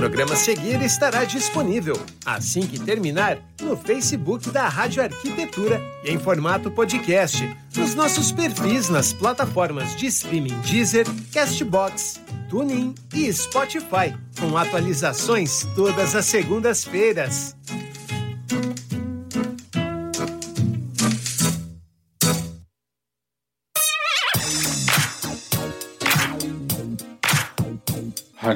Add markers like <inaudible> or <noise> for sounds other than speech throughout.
programa a seguir estará disponível, assim que terminar, no Facebook da Rádio Arquitetura e em formato podcast, nos nossos perfis nas plataformas de streaming Deezer, Castbox, TuneIn e Spotify, com atualizações todas as segundas-feiras.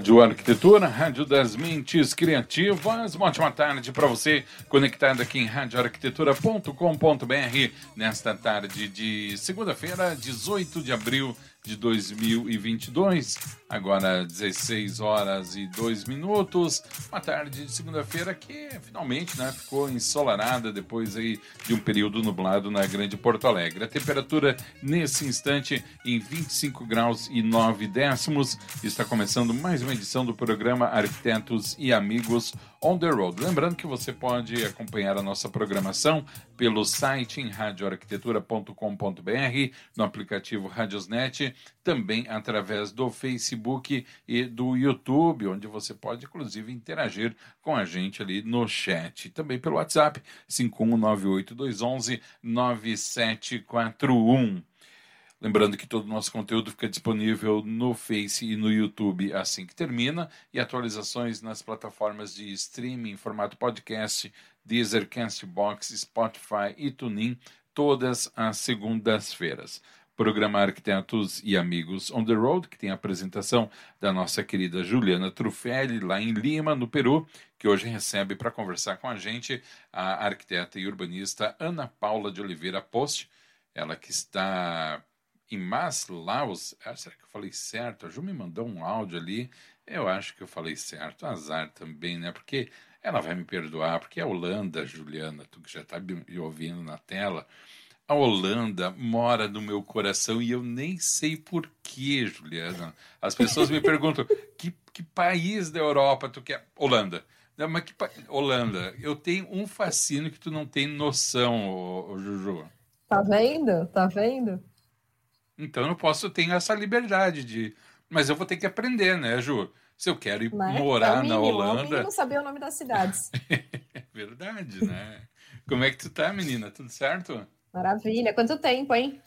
Rádio Arquitetura, Rádio das Mentes Criativas. Uma ótima tarde para você, conectado aqui em radioarquitetura.com.br, nesta tarde de segunda-feira, 18 de abril de 2022. Agora 16 horas e 2 minutos. Uma tarde de segunda-feira que finalmente né, ficou ensolarada depois aí de um período nublado na Grande Porto Alegre. A temperatura nesse instante em 25 graus e 9 décimos. Está começando mais uma edição do programa Arquitetos e Amigos On the Road. Lembrando que você pode acompanhar a nossa programação pelo site em radioarquitetura.com.br, no aplicativo Radiosnet, também através do Facebook e do YouTube, onde você pode inclusive interagir com a gente ali no chat. Também pelo WhatsApp 5198211 9741. Lembrando que todo o nosso conteúdo fica disponível no Face e no YouTube assim que termina, e atualizações nas plataformas de streaming em formato podcast, Deezer, Castbox, Spotify e TuneIn, todas as segundas-feiras. Programa Arquitetos e Amigos on the Road, que tem a apresentação da nossa querida Juliana Trufelli, lá em Lima, no Peru, que hoje recebe para conversar com a gente a arquiteta e urbanista Ana Paula de Oliveira Post, ela que está em Maslaus, ah, será que eu falei certo? A Ju me mandou um áudio ali, eu acho que eu falei certo, azar também, né? Porque ela vai me perdoar, porque a Holanda, Juliana, tu que já está me ouvindo na tela, a Holanda mora no meu coração e eu nem sei porquê, Juliana. As pessoas me perguntam, <laughs> que, que país da Europa tu quer? Holanda. Não, mas que pa... Holanda, eu tenho um fascínio que tu não tem noção, ô, ô Juju. Tá vendo? Tá vendo? Então eu posso ter essa liberdade de. Mas eu vou ter que aprender, né, Ju? Se eu quero ir Mas morar é mínimo, na Holanda. É não saber o nome das cidades. <laughs> é verdade, né? Como é que tu tá, menina? Tudo certo? Maravilha. Quanto tempo, hein?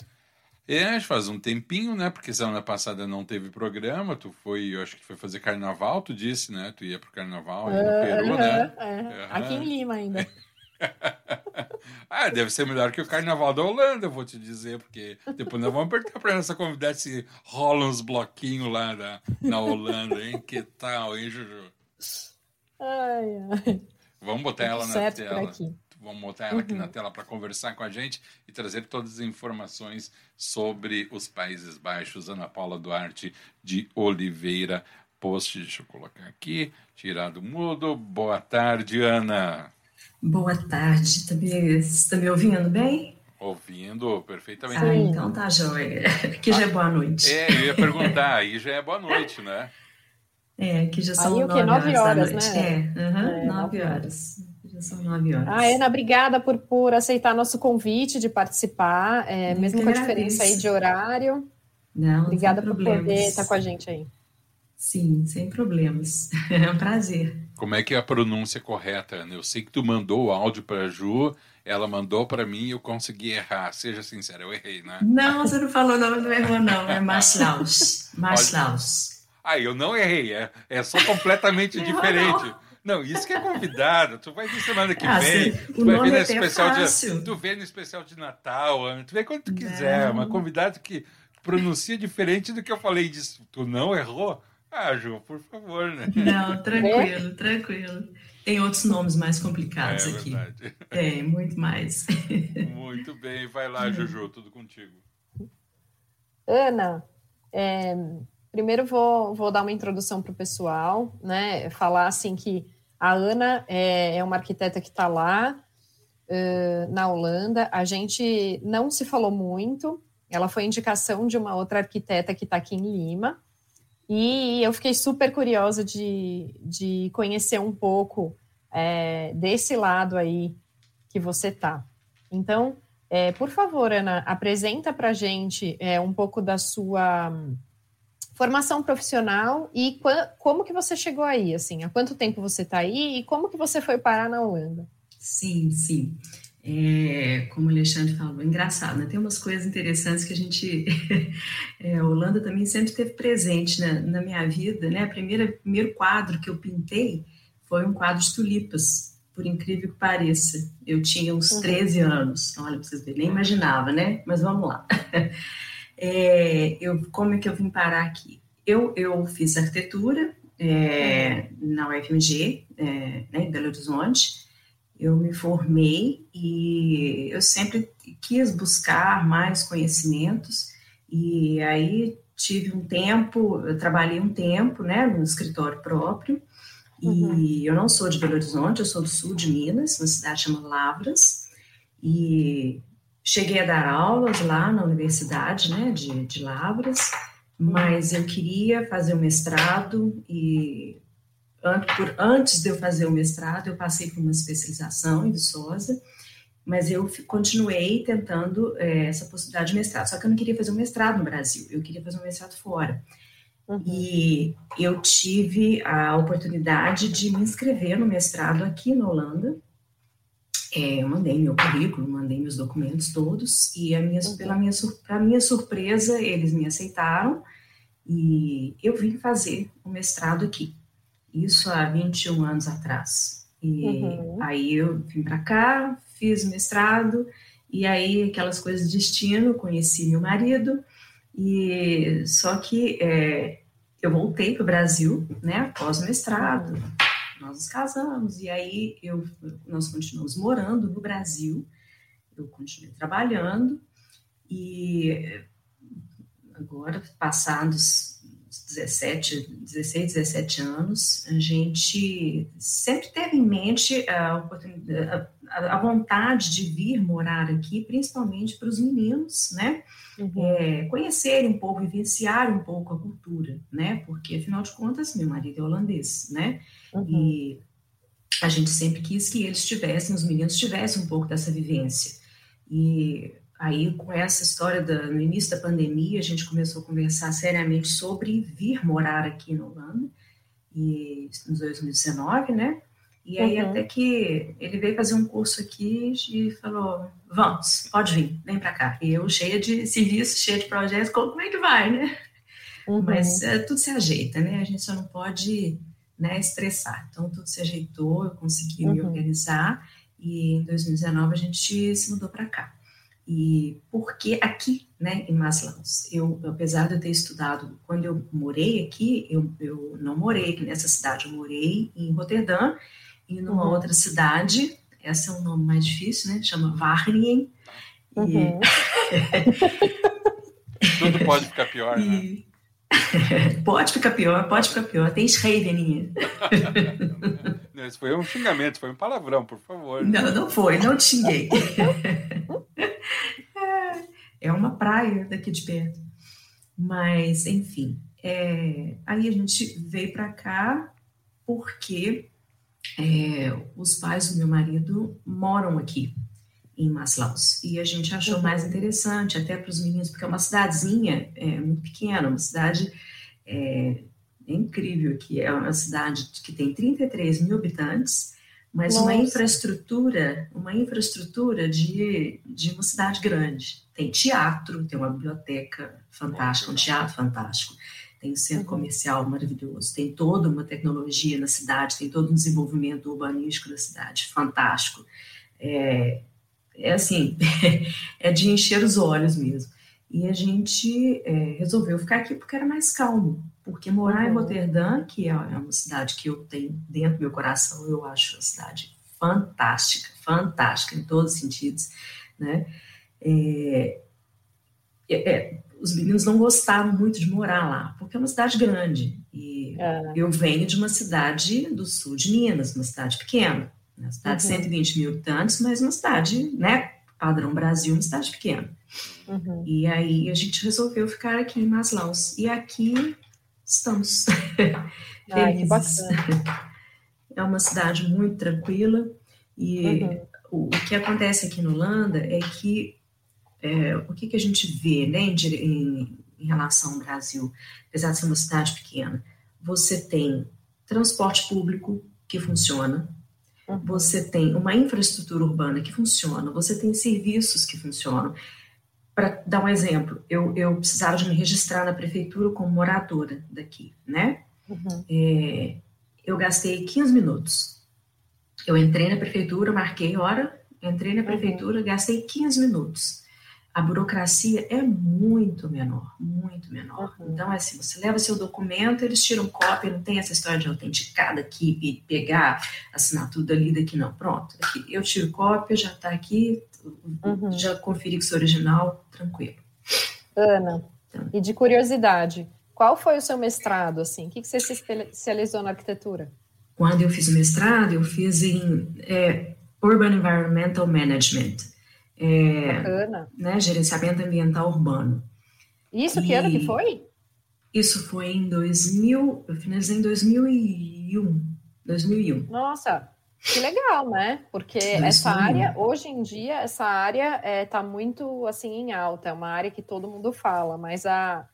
É, faz um tempinho, né? Porque semana passada não teve programa, tu foi, eu acho que foi fazer carnaval, tu disse, né? Tu ia pro carnaval uh, no Peru, uh, né? Uh, aqui em Lima ainda. <laughs> ah, deve ser melhor que o Carnaval da Holanda, vou te dizer, porque depois nós vamos apertar para essa convidada se rola uns bloquinhos lá na, na Holanda, hein? Que tal, hein, Juju? Ai, ai. Vamos botar ela na tela. Vamos botar ela aqui uhum. na tela para conversar com a gente e trazer todas as informações sobre os Países Baixos. Ana Paula Duarte de Oliveira Post. Deixa eu colocar aqui, tirar do mudo. Boa tarde, Ana. Boa tarde, está me, está me ouvindo bem? Ouvindo perfeitamente. Ah, então tá joia. Aqui <laughs> já é boa noite. É, eu ia perguntar, aí já é boa noite, né? É, aqui já são aí, nove, nove horas, horas né? É, uhum, é, nove horas. São nove horas. Ah, Ana, obrigada por, por aceitar nosso convite de participar, é, mesmo com a diferença aí de horário. Não, obrigada por poder estar com a gente aí. Sim, sem problemas. <laughs> É um prazer. Como é que é a pronúncia correta, Ana? Eu sei que tu mandou o áudio para a Ju, ela mandou para mim e eu consegui errar. Seja sincero, eu errei, né? Não, você não falou o nome do erro, não. É Maslaus. <laughs> Maslaus. Ah, eu não errei. É, é só completamente diferente. Não, isso que é convidada. Tu vai ver semana que ah, vem. Sim. Tu vai no é especial de. Tu vê no especial de Natal, Ana. Tu vê quando tu quiser. Uma convidada que pronuncia diferente do que eu falei disso. Tu não errou? Ah, Ju, por favor, né? Não, <laughs> tranquilo, tranquilo. Tem outros nomes mais complicados é, aqui. Verdade. Tem, muito mais. <laughs> Muito bem, vai lá, Juju, tudo contigo. Ana, é, primeiro vou, vou dar uma introdução para o pessoal, né? Falar assim que a Ana é, é uma arquiteta que está lá uh, na Holanda. A gente não se falou muito. Ela foi indicação de uma outra arquiteta que está aqui em Lima. E eu fiquei super curiosa de, de conhecer um pouco é, desse lado aí que você tá. Então, é, por favor, Ana, apresenta para gente é, um pouco da sua. Formação profissional e como que você chegou aí, assim, há quanto tempo você está aí e como que você foi parar na Holanda? Sim, sim. É, como o Alexandre falou, engraçado, né? Tem umas coisas interessantes que a gente. <laughs> É, a Holanda também sempre esteve presente na, na minha vida, né? O primeiro quadro que eu pintei foi um quadro de tulipas, por incrível que pareça. Eu tinha uns 13 uhum. anos, olha, pra vocês verem, nem imaginava, né? Mas vamos lá. <laughs> É, eu, como é que eu vim parar aqui? Eu, eu fiz arquitetura é, na UFMG, é, né, em Belo Horizonte. Eu me formei e eu sempre quis buscar mais conhecimentos. E aí tive um tempo, eu trabalhei um tempo, né, no escritório próprio. E uhum. eu não sou de Belo Horizonte, eu sou do sul de Minas, uma cidade chamada Lavras. E Cheguei a dar aulas lá na universidade, né, de, de Lavras, mas eu queria fazer o mestrado e por, antes de eu fazer o mestrado, eu passei por uma especialização em Viçosa, mas eu continuei tentando é, essa possibilidade de mestrado. Só que eu não queria fazer um mestrado no Brasil, eu queria fazer um mestrado fora. Uhum. E eu tive a oportunidade de me inscrever no mestrado aqui na Holanda, é, eu mandei meu currículo, mandei meus documentos todos, e a minha, pela minha, para minha surpresa, eles me aceitaram, e eu vim fazer o mestrado aqui. Isso há 21 anos atrás. E uhum. aí eu vim para cá, fiz o mestrado, e aí aquelas coisas de destino, conheci meu marido, e só que é, eu voltei para o Brasil, né, após o mestrado, nós nos casamos e aí eu, nós continuamos morando no Brasil, eu continuei trabalhando e agora, passados 17, 16, 17 anos, a gente sempre teve em mente a, a, a vontade de vir morar aqui, principalmente para os meninos, né? Uhum. É, conhecerem um pouco, vivenciarem um pouco a cultura, né? Porque, afinal de contas, meu marido é holandês, né? Uhum. E a gente sempre quis que eles tivessem, os meninos tivessem um pouco dessa vivência. E aí, com essa história da, no início da pandemia, a gente começou a conversar seriamente sobre vir morar aqui na Holanda, e em 2019, né? E aí uhum. até que ele veio fazer um curso aqui e falou, vamos, pode vir, vem para cá. E eu cheia de serviço, cheia de projetos, como é que vai, né? Uhum. Mas é, tudo se ajeita, né? A gente só não pode né, estressar. Então tudo se ajeitou, eu consegui uhum. me organizar e em 2019 a gente se mudou para cá. E porque aqui, né, em Maslaus, eu, apesar de eu ter estudado, quando eu morei aqui, eu, eu não morei nessa cidade, eu morei em Roterdã, e numa uhum. outra cidade, essa é um nome mais difícil, né? Chama Varnien. Uhum. <laughs> Tudo pode ficar pior, e... né? <laughs> pode ficar pior, pode ficar pior. Tem Schreiveninha. <laughs> Isso foi um xingamento, foi um palavrão, por favor. Não, não foi, não te xinguei. <laughs> é uma praia daqui de perto. Mas, enfim, é... aí a gente veio para cá porque é, os pais do meu marido moram aqui em Maslaus e a gente achou uhum. mais interessante até para os meninos porque é uma cidadezinha é, muito pequena, uma cidade é, é incrível aqui, é uma cidade que tem 33 mil habitantes, mas Nossa. uma infraestrutura, uma infraestrutura de, de uma cidade grande. Tem teatro, tem uma biblioteca fantástica, um teatro fantástico tem um centro uhum. comercial maravilhoso, tem toda uma tecnologia na cidade, tem todo um desenvolvimento urbanístico da cidade, fantástico. É, é assim, <laughs> é de encher os olhos mesmo. E a gente é, resolveu ficar aqui porque era mais calmo, porque morar uhum. em Roterdã, que é, é uma cidade que eu tenho dentro do meu coração, eu acho uma cidade fantástica, fantástica em todos os sentidos, né? É, é, é os meninos não gostaram muito de morar lá, porque é uma cidade grande. E é. eu venho de uma cidade do sul de Minas, uma cidade pequena, uma cidade uhum. de 120 mil habitantes, mas uma cidade, né, padrão Brasil, uma cidade pequena. Uhum. E aí a gente resolveu ficar aqui em Maslaus. E aqui estamos <laughs> felizes. é uma cidade muito tranquila. E uhum. o, o que acontece aqui no Holanda é que é, o que, que a gente vê né, em, em, em relação ao Brasil, apesar de ser uma cidade pequena. Você tem transporte público que funciona. Você tem uma infraestrutura urbana que funciona, você tem serviços que funcionam. Para dar um exemplo, eu, eu precisava de me registrar na prefeitura como moradora daqui, né? Uhum. É, eu gastei 15 minutos. Eu entrei na prefeitura, marquei hora, entrei na uhum. prefeitura, uhum. gastei 15 minutos a burocracia é muito menor, muito menor. Uhum. Então, é assim, você leva seu documento, eles tiram cópia, não tem essa história de autenticar daqui e pegar assinatura dali daqui, não. Pronto, aqui, eu tiro cópia, já está aqui, uhum. já conferi que sou original, tranquilo. Ana, então. e de curiosidade, qual foi o seu mestrado, assim? O que, que você se especializou na arquitetura? Quando eu fiz o mestrado, eu fiz em é, Urban Environmental Management, é, Bacana. Né, gerenciamento ambiental urbano. Isso, que e ano que foi? Isso foi em 2000, eu finalizei em 2001. 2001. Nossa, que legal, né? Porque 2001. essa área, hoje em dia, essa área está é, tá muito assim em alta, é uma área que todo mundo fala, mas há,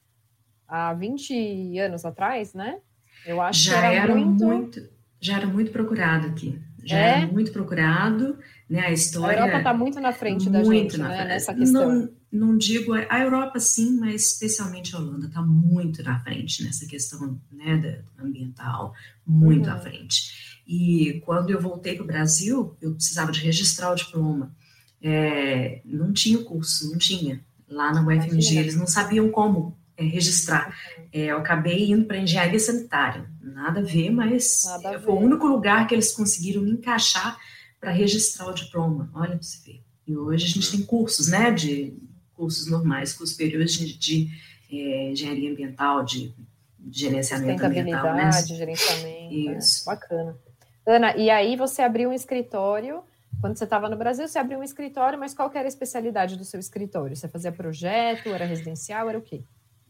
há 20 anos atrás, né? Eu acho já que era, era muito... muito... Já era muito procurado aqui. Já é? era muito procurado né? A história. A Europa está muito na frente da gente, né? Frente. Nessa questão. Não, não digo a Europa sim, mas especialmente a Holanda está muito na frente nessa questão né, ambiental, muito uhum. à frente. E quando eu voltei para o Brasil, eu precisava de registrar o diploma. É, não tinha curso, não tinha. Lá na UFMG, eles não sabiam como é, registrar. Uhum. É, eu acabei indo para engenharia sanitária. Nada a ver, mas Nada foi ver. o único lugar que eles conseguiram me encaixar para registrar o diploma. Olha para você ver. E hoje a gente tem cursos, né, de cursos normais, cursos superiores de, de é, engenharia ambiental, de, de gerenciamento ambiental. Né? gerenciamento. Isso. É, bacana. Ana, e aí você abriu um escritório, quando você estava no Brasil, você abriu um escritório, mas qual era a especialidade do seu escritório? Você fazia projeto, era residencial, era o quê?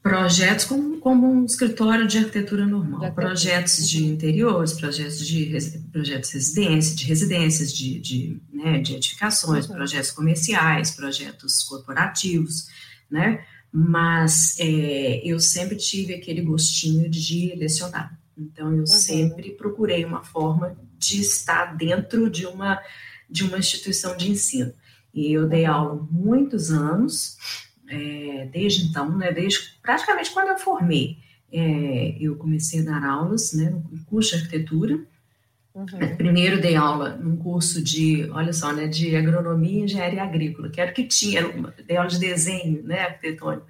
Projetos como, como um escritório de arquitetura normal, projetos de interiores, projetos de projetos de residência, de residências, de, de, né, de edificações, uhum. projetos comerciais, projetos corporativos, né? Mas é, eu sempre tive aquele gostinho de lecionar. Então eu uhum. sempre procurei uma forma de estar dentro de uma de uma instituição de ensino. E eu dei uhum. aula muitos anos é, desde então, né, desde praticamente quando eu formei, é, eu comecei a dar aulas né, no curso de arquitetura. Uhum. Primeiro dei aula num curso de, olha só, né, de agronomia e engenharia agrícola, que era o que tinha, dei aula de desenho né, arquitetônico,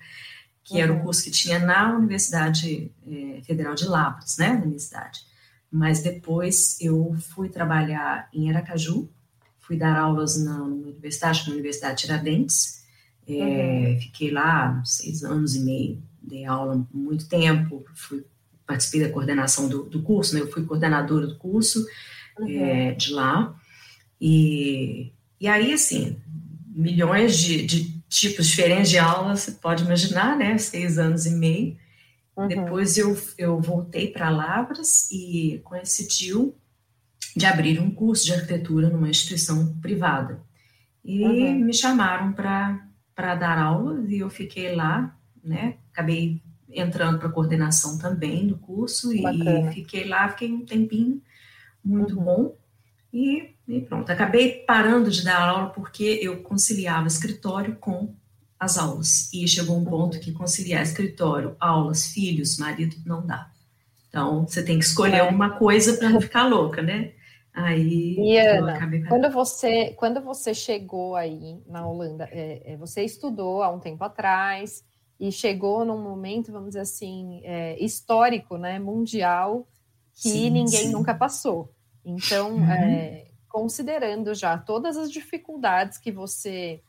que uhum. era o uhum. curso que tinha na Universidade é, Federal de Lavras, né, na minha cidade. Mas depois eu fui trabalhar em Aracaju, fui dar aulas na Universidade, na Universidade Tiradentes, é, uhum. Fiquei lá seis anos e meio, dei aula muito tempo, fui, participei da coordenação do, do curso, né? eu fui coordenadora do curso uhum. é, de lá. E, e aí, assim, milhões de, de tipos diferentes de aulas, você pode imaginar, né? Seis anos e meio. Uhum. Depois eu, eu voltei para Lavras e coincidiu de abrir um curso de arquitetura numa instituição privada. E uhum. me chamaram para para dar aulas e eu fiquei lá, né? Acabei entrando para coordenação também do curso e, e, fiquei lá, fiquei um tempinho muito uhum. bom e, e, pronto. Acabei parando de dar aula porque eu conciliava escritório com as aulas e chegou um ponto que conciliar escritório, aulas, filhos, marido não dá. Então você tem que escolher é. uma coisa para não ficar louca, né? Aí e Ana, quando você quando você chegou aí na Holanda, é, é, você estudou há um tempo atrás e chegou num momento, vamos dizer assim, é, histórico, né, mundial, que sim, ninguém sim. nunca passou. Então, uhum. É, considerando já todas as dificuldades que você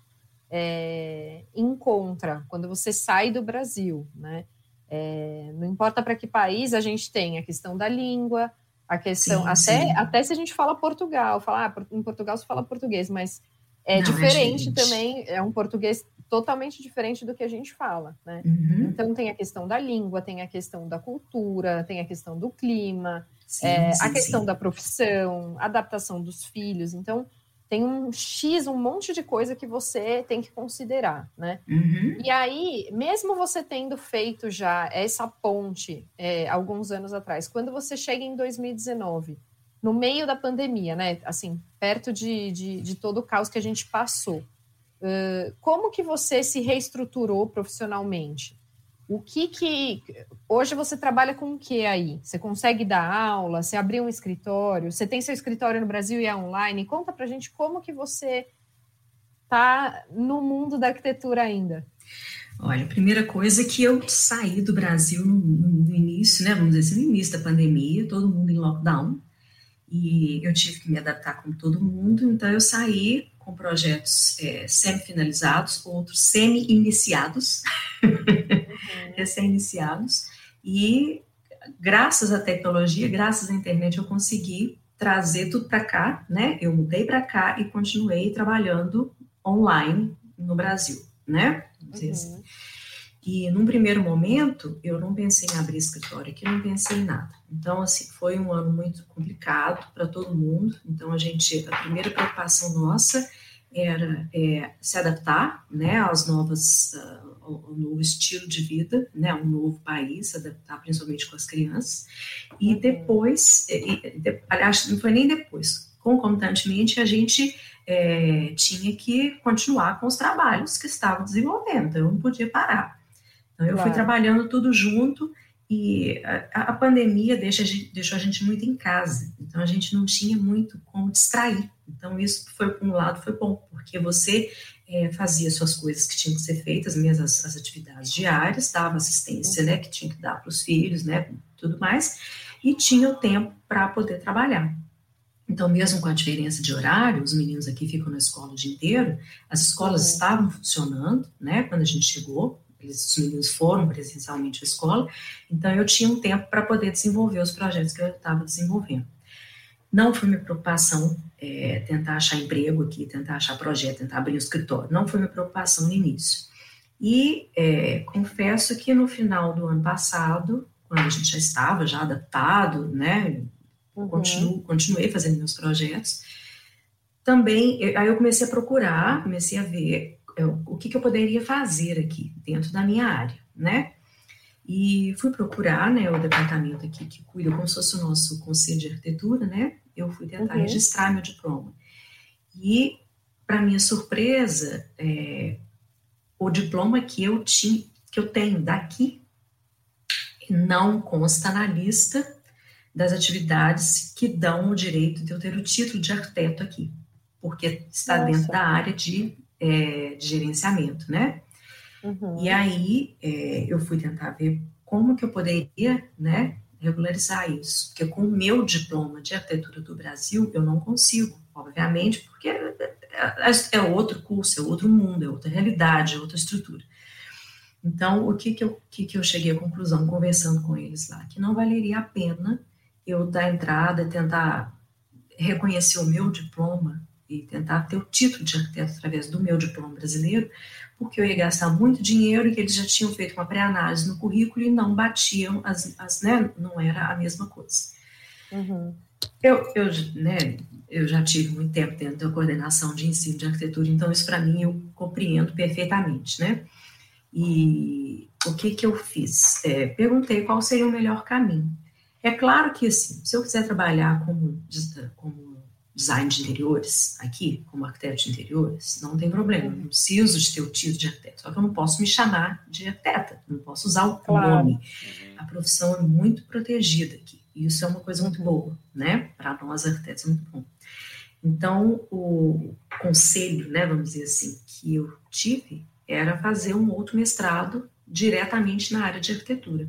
é, encontra quando você sai do Brasil, né? É, não importa para que país a gente tem a questão da língua, a questão, sim, até, sim. até se a gente fala Portugal, falar ah, em Portugal se fala português, mas é Não, é diferente também, é um português totalmente diferente do que a gente fala, né? Uhum. Então tem a questão da língua, tem a questão da cultura, tem a questão do clima, sim, é, a questão da profissão, adaptação dos filhos. Então, tem um X, um monte de coisa que você tem que considerar, né? Uhum. E aí, mesmo você tendo feito já essa ponte é, alguns anos atrás, quando você chega em 2019, no meio da pandemia, né? Assim, perto de, de, de todo o caos que a gente passou, uh, como que você se reestruturou profissionalmente? O que que hoje você trabalha com o que aí? Você consegue dar aula? Você abriu um escritório? Você tem seu escritório no Brasil e é online? Conta para gente como que você tá no mundo da arquitetura ainda. Olha, a primeira coisa é que eu saí do Brasil no, no início, né? Vamos dizer assim, no início da pandemia, todo mundo em lockdown, e eu tive que me adaptar com todo mundo, então eu saí com projetos é, semi-finalizados, outros semi-iniciados. <laughs> recém-iniciados, e graças à tecnologia, graças à internet, eu consegui trazer tudo para cá, né? Eu mudei para cá e continuei trabalhando online no Brasil, né? Uhum. Assim. E num primeiro momento, eu não pensei em abrir escritório aqui, não pensei em nada. Então, assim, foi um ano muito complicado para todo mundo. Então, a gente, a primeira preocupação nossa era é, se adaptar, né, às novas, uh, ao, novo estilo de vida, né, um novo país, se adaptar principalmente com as crianças. E uhum. depois, e, de, aliás, não foi nem depois, concomitantemente, a gente é, tinha que continuar com os trabalhos que estavam desenvolvendo. Eu não podia parar. Então, eu claro. fui trabalhando tudo junto e a, a pandemia deixa, deixou a gente muito em casa, então a gente não tinha muito como distrair. Então, isso foi, por um lado, foi bom, porque você é, fazia suas coisas que tinham que ser feitas, mesmo as, as atividades diárias, dava assistência, né, que tinha que dar para os filhos, né, tudo mais, e tinha o tempo para poder trabalhar. Então, mesmo com a diferença de horário, os meninos aqui ficam na escola o dia inteiro, as escolas uhum. estavam funcionando, né, quando a gente chegou, eles, os meninos foram presencialmente à escola, então eu tinha um tempo para poder desenvolver os projetos que eu estava desenvolvendo. Não foi minha preocupação é, tentar achar emprego aqui, tentar achar projeto, tentar abrir um escritório, não foi minha preocupação no início. E é, confesso que no final do ano passado, quando a gente já estava já adaptado, né, uhum. continuo, continuei fazendo meus projetos, também, aí eu comecei a procurar, comecei a ver eu, o que, que eu poderia fazer aqui dentro da minha área, né? E fui procurar, né, o departamento aqui que cuida como se fosse o nosso conselho de arquitetura, né? Eu fui tentar uhum. registrar meu diploma. E, para minha surpresa, é, o diploma que eu tinha, que eu tenho daqui, não consta na lista das atividades que dão o direito de eu ter o título de arquiteto aqui, porque está Nossa. dentro da área de é, de gerenciamento, né? Uhum. E aí é, eu fui tentar ver como que eu poderia, né, regularizar isso, porque com o meu diploma de arquitetura do Brasil eu não consigo, obviamente, porque é, é, é outro curso, é outro mundo, é outra realidade, é outra estrutura. Então, o que que eu, que que eu cheguei à conclusão conversando com eles lá? Que não valeria a pena eu dar entrada tentar reconhecer o meu diploma e tentar ter o título de arquiteto através do meu diploma brasileiro, porque eu ia gastar muito dinheiro e que eles já tinham feito uma pré-análise no currículo e não batiam, as, as, né, não era a mesma coisa. Uhum. Eu, eu, né, eu já tive muito tempo dentro da coordenação de ensino de arquitetura, então isso para mim eu compreendo perfeitamente, né? E o que que eu fiz? É, perguntei qual seria o melhor caminho. É claro que, assim, se eu quiser trabalhar como, como design de interiores aqui, como arquiteto de interiores, não tem problema, não preciso de ter o título de arquiteto, só que eu não posso me chamar de arquiteta, não posso usar o claro. nome. Uhum. A profissão é muito protegida aqui, e isso é uma coisa muito boa, né? Para nós arquitetos é muito bom. Então, o conselho, né, vamos dizer assim, que eu tive era fazer um outro mestrado diretamente na área de arquitetura.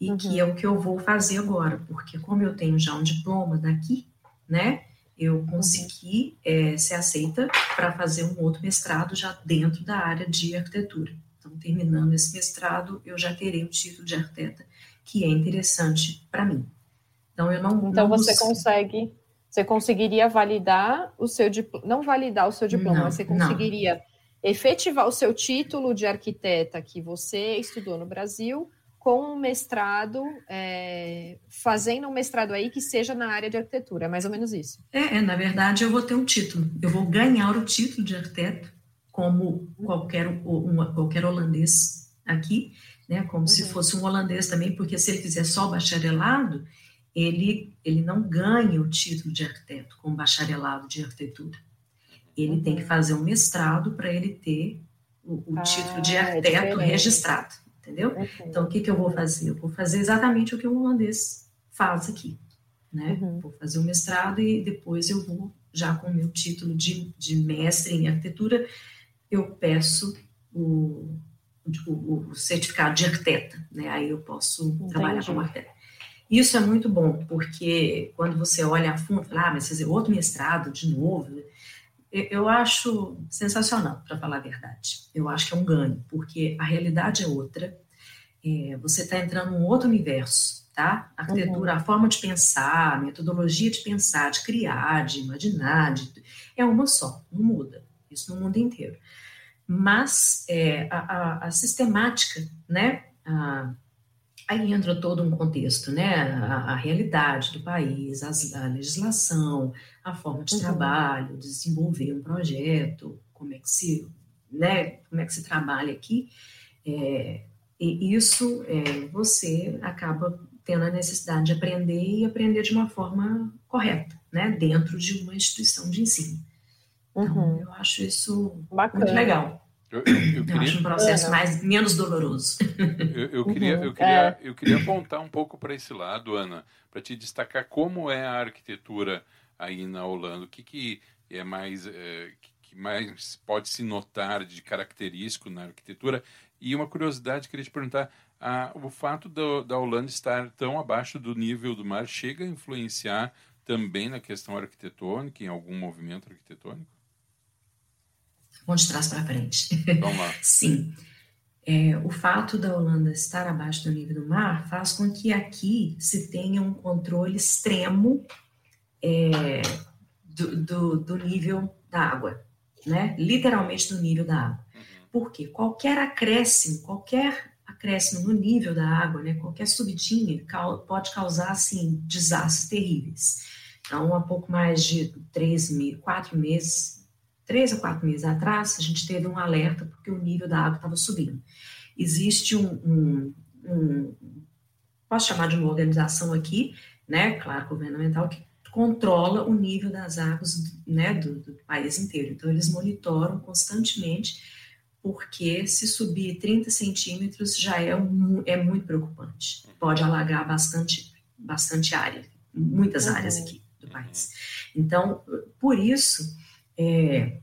E uhum. que é o que eu vou fazer agora, porque como eu tenho já um diploma daqui, né, eu consegui é, ser aceita para fazer um outro mestrado já dentro da área de arquitetura. Então, terminando esse mestrado, eu já terei o título de arquiteta, que é interessante para mim. Então, eu não. Então, não você busco... consegue. Você conseguiria validar o seu diploma, não validar o seu diploma, não, mas você conseguiria não. efetivar o seu título de arquiteta que você estudou no Brasil com um mestrado, é, fazendo um mestrado aí que seja na área de arquitetura, é mais ou menos isso. É, é, na verdade, eu vou ter um título. Eu vou ganhar o título de arquiteto, como qualquer, uma, qualquer holandês aqui, né? Como uhum. se fosse um holandês também, porque se ele fizer só bacharelado, ele, ele não ganha o título de arquiteto com bacharelado de arquitetura. Ele uhum. tem que uhum. fazer um mestrado para ele ter o, o ah, título de é arquiteto é registrado, entendeu? Então, o que, que eu vou fazer? Eu vou fazer exatamente o que o holandês faz aqui, né? Uhum. Vou fazer o mestrado e depois eu vou, já com o meu título de, de mestre em arquitetura, eu peço o, o, o certificado de arquiteta, né? Aí eu posso Entendi. trabalhar como arquiteta. Isso é muito bom, porque quando você olha a fundo, fala, ah, mas fazer outro mestrado de novo, eu acho sensacional, para falar a verdade. Eu acho que é um ganho, porque a realidade é outra. É, você está entrando num outro universo, tá? A arquitetura, uhum. a forma de pensar, a metodologia de pensar, de criar, de imaginar, de, é uma só, não muda. Isso no mundo inteiro. Mas é, a, a, a, sistemática, né? A, aí entra todo um contexto, né? A, realidade do país, as, a legislação, a forma de uhum. trabalho, desenvolver um projeto, como é que se, né? Como é que se trabalha aqui. É, e isso é, você acaba tendo a necessidade de aprender e aprender de uma forma correta, né? Dentro de uma instituição de ensino. Então, uhum. eu acho isso Bacana. muito legal. Eu, eu, eu, queria... eu acho um processo uhum. mais, menos doloroso. Eu, queria, eu, queria, eu queria apontar um pouco para esse lado, Ana, para te destacar como é a arquitetura aí na Holanda. O que, que é mais, é, que mais pode se notar de característico na arquitetura? E uma curiosidade, queria te perguntar, a, o fato do, da Holanda estar tão abaixo do nível do mar chega a influenciar também na questão arquitetônica, em algum movimento arquitetônico? Vamos de trás para frente. Vamos lá. <laughs> Sim. É, o fato da Holanda estar abaixo do nível do mar faz com que aqui se tenha um controle extremo é, do, do, do, nível da água, né? literalmente do nível da água. Porque qualquer acréscimo, qualquer acréscimo no nível da água, né, qualquer subidinha, pode causar assim, desastres terríveis. Então, há pouco mais de três, quatro meses, três a quatro meses atrás, a gente teve um alerta porque o nível da água estava subindo. Existe um, um, um, posso chamar de uma organização aqui, né, claro, governamental, que controla o nível das águas né, do, do país inteiro. Então, eles monitoram constantemente, porque se subir 30 centímetros já é, um, é muito preocupante. Pode alagar bastante, bastante área, muitas uhum. áreas aqui do país. Então, por isso, é,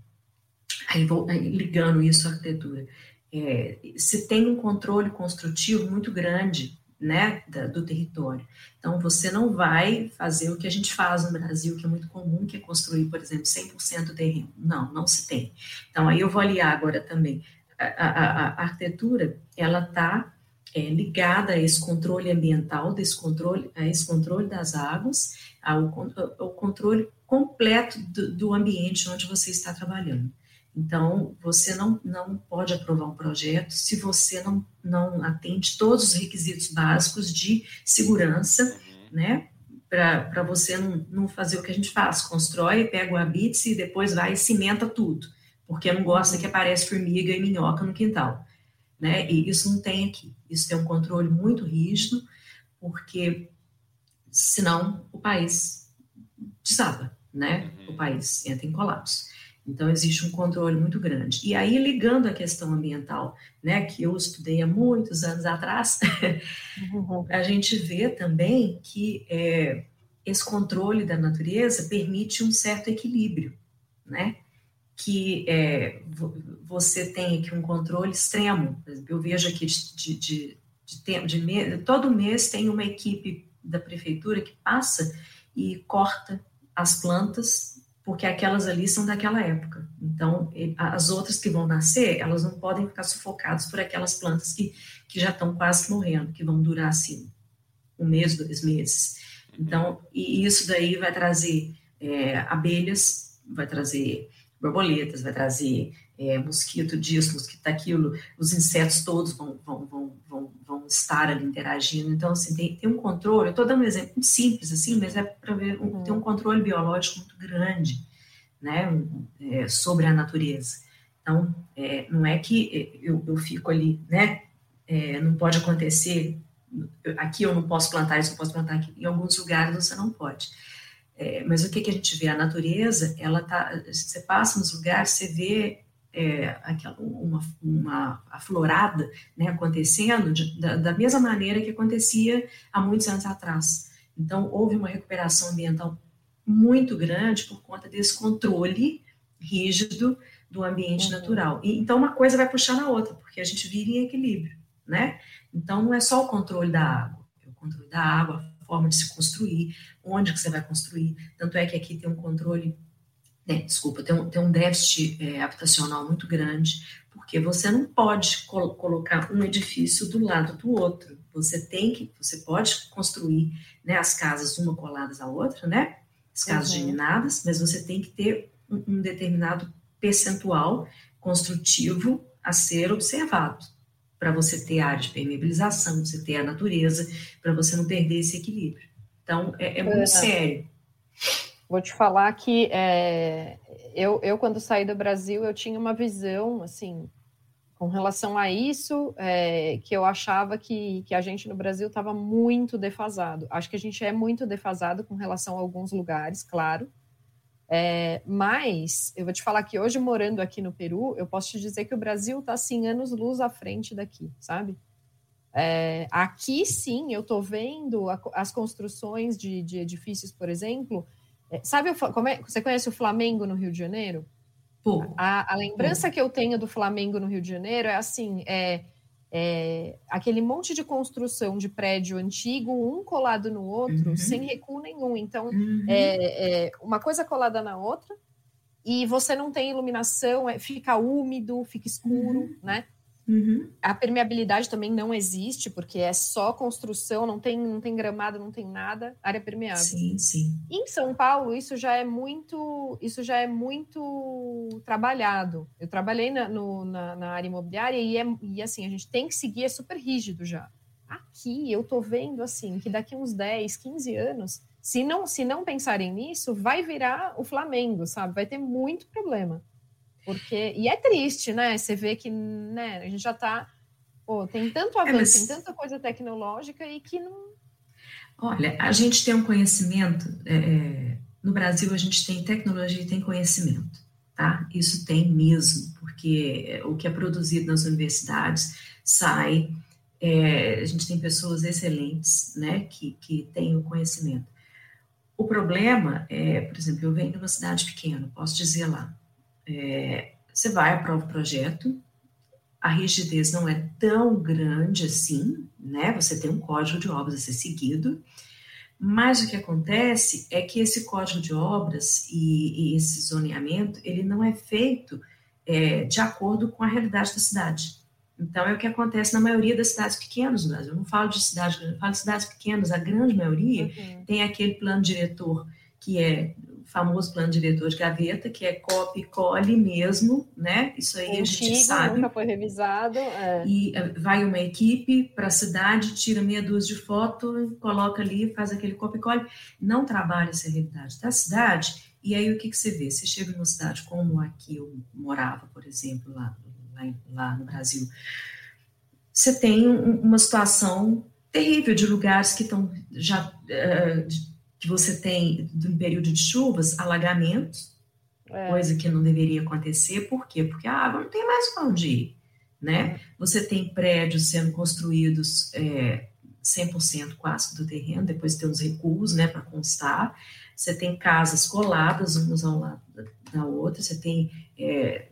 aí vou aí ligando isso à arquitetura, é, se tem um controle construtivo muito grande né, da, do território. Então, você não vai fazer o que a gente faz no Brasil, que é muito comum, que é construir, por exemplo, 100% do terreno. Não, não se tem. Então, aí eu vou aliar agora também. A, a, a arquitetura, ela está é, ligada a esse controle ambiental, desse controle, a esse controle das águas, ao, ao controle completo do, do ambiente onde você está trabalhando. Então, você não, não pode aprovar um projeto se você não, não atende todos os requisitos básicos de segurança, uhum. né? Para você não, não fazer o que a gente faz, constrói, pega o habite e depois vai e cimenta tudo, porque não gosta uhum. que apareça formiga e minhoca no quintal, né? E isso não tem aqui. Isso tem um controle muito rígido, porque senão o país desaba né? Uhum. O país entra em colapso. Então, existe um controle muito grande. E aí, ligando a questão ambiental, né, que eu estudei há muitos anos atrás, uhum. <laughs> a gente vê também que é, esse controle da natureza permite um certo equilíbrio, né? Que é, você tem aqui um controle extremo. Eu vejo aqui de, de, de, de, de todo mês tem uma equipe da prefeitura que passa e corta as plantas, porque aquelas ali são daquela época. Então, as outras que vão nascer, elas não podem ficar sufocadas por aquelas plantas que, que já estão quase morrendo, que vão durar assim um mês, dois meses. Então, e isso daí vai trazer é, abelhas, vai trazer borboletas, vai trazer é, mosquito disso, mosquito daquilo, os insetos todos vão, vão, vão, vão, vão estar ali interagindo. Então, assim, tem, tem um controle, eu estou dando um exemplo muito simples, assim, mas é para ver, um, tem um controle biológico muito grande, né, é, sobre a natureza. Então, é, não é que eu, eu fico ali, né, é, não pode acontecer, aqui eu não posso plantar isso, não posso plantar aqui, em alguns lugares você não pode. É, mas o que, que a gente vê? A natureza, ela tá, você passa nos lugares, você vê é, aquela, uma, uma aflorada né, acontecendo de, da, da, mesma maneira que acontecia há muitos anos atrás. Então, houve uma recuperação ambiental muito grande por conta desse controle rígido do ambiente uhum. natural. E, então, uma coisa vai puxar na outra, porque a gente vive em equilíbrio, né? Então, não é só o controle da água, é o controle da água, a forma de se construir, onde que você vai construir. Tanto é que aqui tem um controle né, desculpa, tem um, tem um déficit é, habitacional muito grande, porque você não pode col colocar um edifício do lado do outro. Você tem que, você pode construir né, as casas uma coladas à outra, né? As casas uhum. geminadas, mas você tem que ter um, um determinado percentual construtivo a ser observado para você ter área de permeabilização, você ter a natureza, para você não perder esse equilíbrio. Então, é, é muito uhum. sério. Vou te falar que é, eu, eu, quando saí do Brasil, eu tinha uma visão, assim, com relação a isso, é, que eu achava que, que a gente no Brasil estava muito defasado. Acho que a gente é muito defasado com relação a alguns lugares, claro. É, mas eu vou te falar que hoje, morando aqui no Peru, eu posso te dizer que o Brasil está, assim, anos-luz à frente daqui, sabe? É, aqui, sim, eu estou vendo a, as construções de, de edifícios, por exemplo, sabe, como é, você conhece o Flamengo no Rio de Janeiro? A, a, lembrança que eu tenho do Flamengo no Rio de Janeiro é assim: é, é, aquele monte de construção de prédio antigo, um colado no outro, uhum. sem recuo nenhum. Então, uhum. é, é, uma coisa colada na outra, e você não tem iluminação, é, fica úmido, fica escuro, uhum. né? Uhum. A permeabilidade também não existe, porque é só construção, não tem, não tem gramado, não tem nada, área permeável. Sim, sim. Em São Paulo, isso já é muito, isso já é muito trabalhado. Eu trabalhei na, no, na, na, área imobiliária e, é, e assim, a gente tem que seguir, é super rígido já. Aqui eu tô vendo assim que daqui uns 10, 15 anos, se não, se não pensarem nisso, vai virar o Flamengo, sabe? Vai ter muito problema. Porque, e é triste, né? Você vê que né, a gente já está. Tem tanto é, avanço, é, mas... tem tanta coisa tecnológica e que não. Olha, a gente tem um conhecimento. É, é, no Brasil, a gente tem tecnologia e tem conhecimento, tá? Isso tem mesmo, porque o que é produzido nas universidades sai. É, a gente tem pessoas excelentes, né, que, que têm o conhecimento. O problema é, por exemplo, eu venho de uma cidade pequena, posso dizer lá, é, você vai, aprova o projeto, a rigidez não é tão grande assim, né? Você tem um código de obras a ser seguido, mas o que acontece é que esse código de obras e, e esse zoneamento, ele não é feito é, de acordo com a realidade da cidade. Então, é o que acontece na maioria das cidades pequenas no Brasil. Eu não falo de cidades grandes, eu falo de cidades pequenas. A grande maioria uhum. tem aquele plano diretor que é famoso plano diretor de gaveta, que é copy cole mesmo, né? Isso aí Antigo, a gente sabe. Nunca foi revisado. É. E eh, vai uma equipe para a cidade, tira meia dúzia de foto, coloca ali, faz aquele copy cole. Não trabalha essa realidade da cidade. E aí o que, que você vê? Você chega numa cidade como aqui eu morava, por exemplo, lá, lá, lá no Brasil. Você tem um, uma situação terrível de lugares que estão já uh, que você tem, no período de chuvas, alagamentos, é. coisa que não deveria acontecer. Por quê? Porque a água não tem mais para onde ir, né? É. Você tem prédios sendo construídos é, 100% quase do terreno, depois tem os recuos, né, para constar. Você tem casas coladas umas ao lado da outra, você tem... É,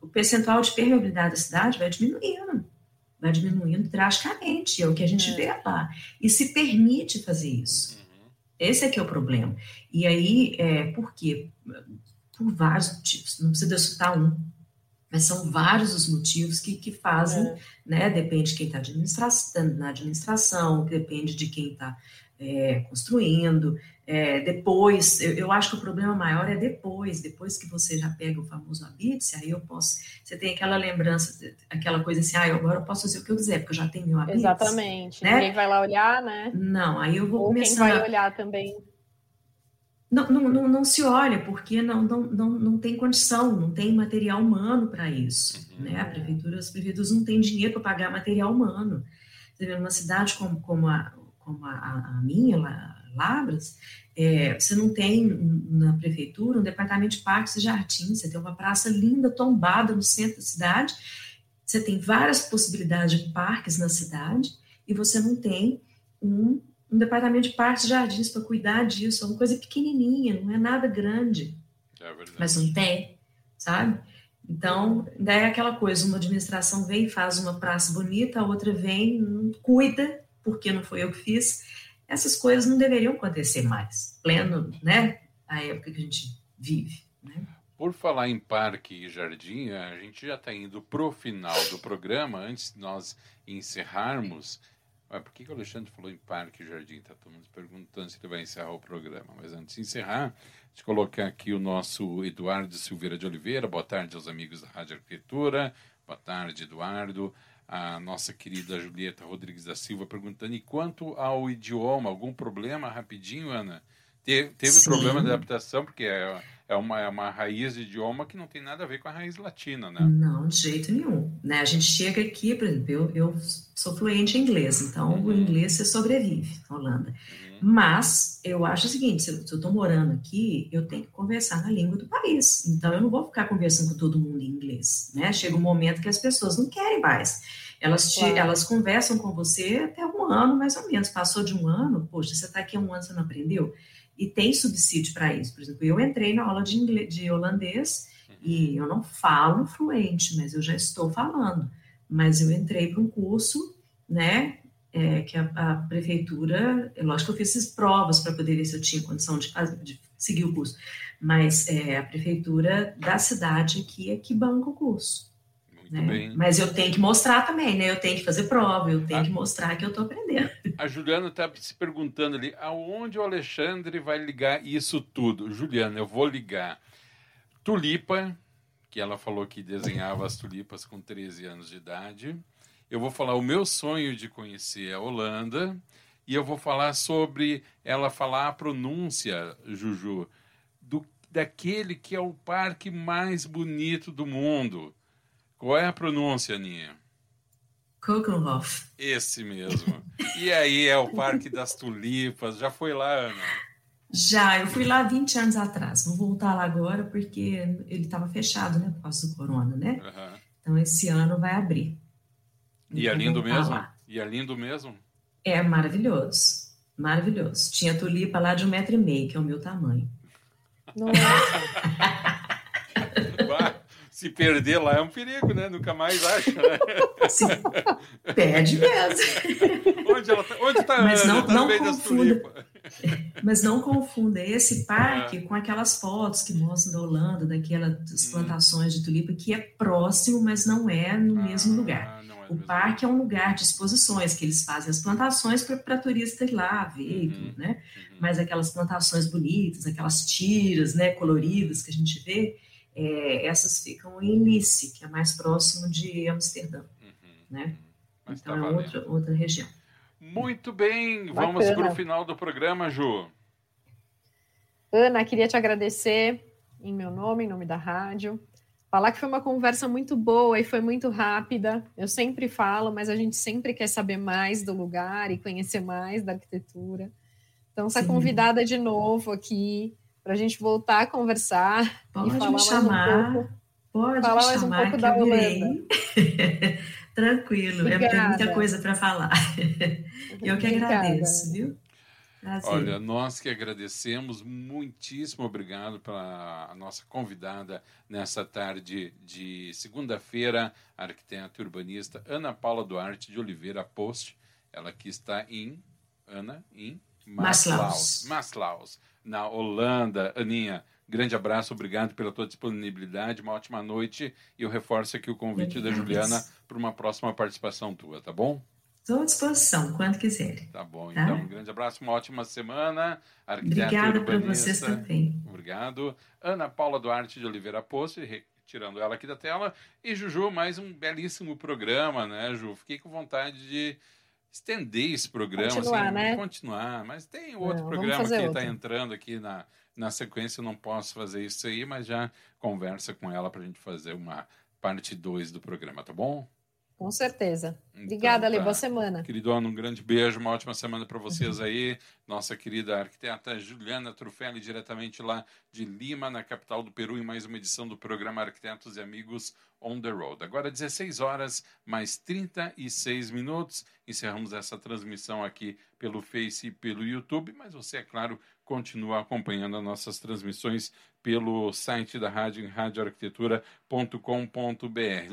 o percentual de permeabilidade da cidade vai diminuindo, vai diminuindo drasticamente, é o que a gente é. vê lá. E se permite fazer isso. Esse é que é o problema. E aí, é, por quê? Por vários motivos, não precisa citar um, mas são vários os motivos que, que fazem, é. né? Depende de quem está administra na administração, depende de quem está é, construindo. É, depois, eu, eu, acho que o problema maior é depois, depois que você já pega o famoso habite, aí eu posso. Você tem aquela lembrança, aquela coisa assim, ah, eu agora eu posso fazer o que eu quiser, porque eu já tenho meu habite. Exatamente. Né? Ninguém vai lá olhar, né? Não, aí eu vou Ou começar. Quem vai olhar também. Não, não, não, não, se olha, porque não, não, não, não tem condição, não tem material humano para isso. Uhum. Né? A prefeitura, as prefeituras não têm dinheiro para pagar material humano. Você vê, numa cidade como, como, a, como a, a minha, Labras, é, você não tem na prefeitura um departamento de parques e jardins, você tem uma praça linda, tombada no centro da cidade, você tem várias possibilidades de parques na cidade, e você não tem um um departamento de parques e jardins para cuidar disso, é uma coisa pequenininha, não é nada grande. É mas não tem, sabe? Então, daí é aquela coisa, uma administração vem e faz uma praça bonita, a outra vem, não cuida, porque não foi eu que fiz. Essas coisas não deveriam acontecer mais, pleno, né, a época que a gente vive, né? Por falar em parque e jardim, a gente já está indo para o final do programa. Antes de nós encerrarmos, ah, por que, que o Alexandre falou em parque e jardim? Está todo mundo perguntando se ele vai encerrar o programa. Mas antes de encerrar, eu colocar aqui o nosso Eduardo Silveira de Oliveira. Boa tarde aos amigos da Rádio Arquitetura. Boa tarde, Eduardo. A nossa querida Julieta Rodrigues da Silva perguntando: e quanto ao idioma, algum problema? Rapidinho, Ana. Teve, teve problema de adaptação, porque é é uma, é uma raiz de idioma que não tem nada a ver com a raiz latina, né? Não, de jeito nenhum. Né? A gente chega aqui, por exemplo, eu, eu sou fluente em inglês, então uhum. o inglês você sobrevive na Holanda. Uhum. Mas eu acho o seguinte: se eu estou morando aqui, eu tenho que conversar na língua do país. Então eu não vou ficar conversando com todo mundo em inglês. Né? Chega um momento que as pessoas não querem mais. Elas, te, claro. elas conversam com você até um ano, mais ou menos. Passou de um ano, poxa, você está aqui há um ano, você não aprendeu? E tem subsídio para isso. Por exemplo, eu entrei na aula de, inglês, de holandês e eu não falo fluente, mas eu já estou falando. Mas eu entrei para um curso, né, é, que a, a, prefeitura, é lógico que eu fiz provas para poder ver se eu tinha condição de, fazer, de seguir o curso, mas é, a prefeitura da cidade aqui é que banca o curso. Né? Mas eu tenho que mostrar também, né? Eu tenho que fazer prova, eu tenho a... que mostrar que eu estou aprendendo. A Juliana está se perguntando ali, aonde o Alexandre vai ligar isso tudo? Juliana, eu vou ligar tulipa, que ela falou que desenhava as tulipas com 13 anos de idade. Eu vou falar o meu sonho de conhecer a Holanda. E eu vou falar sobre ela falar a pronúncia, Juju, do, daquele que é o parque mais bonito do mundo. Qual é a pronúncia, Aninha? Kokenhof. Esse mesmo. E aí é o Parque das Tulipas. Já foi lá, Ana? Já, eu fui lá 20 anos atrás. Vou voltar lá agora porque ele estava fechado, né? Por causa do corona, né? Uhum. Então esse ano vai abrir. E é lindo mesmo? Lá. E é lindo mesmo? É maravilhoso. Maravilhoso. Tinha tulipa lá de um metro e meio, que é o meu tamanho. Nossa! <laughs> se perder lá é um perigo, né? Nunca mais acha, né? Sim, perde mesmo. Onde ela tá, onde tá Mas não, tá não confunda. Mas não confunda esse parque é. com aquelas fotos que mostram da Holanda, daquelas hum. plantações de tulipa, que é próximo, mas não é no ah, mesmo lugar. É o parque lugar. é um lugar de exposições, que eles fazem as plantações para turista ir lá ver uhum, tudo, né? Uhum. Mas aquelas plantações bonitas, aquelas tiras, né, coloridas que a gente vê, é, essas ficam em Nice, que é mais próximo de Amsterdã, uhum, né? Uhum. então tá é outra, outra região. Muito bem, Bacana. vamos para o final do programa, Ju. Ana, queria te agradecer em meu nome, em nome da rádio. Falar que foi uma conversa muito boa e foi muito rápida. Eu sempre falo, mas a gente sempre quer saber mais do lugar e conhecer mais da arquitetura. Então, está convidada de novo aqui para a gente voltar a conversar pode e falar me chamar, mais um pouco. Pode falar mais um pouco da Holanda. <laughs> Tranquilo, é, é muita coisa para falar. <laughs> Eu que agradeço, viu? Prazer. Olha, nós que agradecemos, muitíssimo obrigado pela nossa convidada nessa tarde de segunda-feira, arquiteta e urbanista Ana Paula Duarte de Oliveira Post, ela que está em, Ana, em Maslaus. Maslaus na Holanda. Aninha, grande abraço, obrigado pela tua disponibilidade, uma ótima noite e eu reforço aqui o convite da Juliana para uma próxima participação tua, tá bom? Estou à disposição, quando quiserem. Tá bom, tá? então um grande abraço, uma ótima semana. Obrigada para vocês também. Obrigado. Ana Paula Duarte de Oliveira Poço, tirando ela aqui da tela. E Juju, mais um belíssimo programa, né, Ju? Fiquei com vontade de estender esse programa, continuar, assim, né? continuar. Mas tem outro não, programa que está entrando aqui na, na sequência, eu não posso fazer isso aí, mas já conversa com ela para a gente fazer uma parte 2 do programa, tá bom? Com certeza. Então, Obrigada, Ale. Tá. Boa semana. Querido Ana, um grande beijo, uma ótima semana para vocês aí. Nossa querida arquiteta Juliana Trufelli, diretamente lá de Lima, na capital do Peru, em mais uma edição do programa Arquitetos e Amigos On the Road. Agora, 16 horas, mais 36 minutos. Encerramos essa transmissão aqui pelo Face e pelo YouTube, mas você, é claro, continua acompanhando as nossas transmissões pelo site da rádio em radioarquitetura.com.br.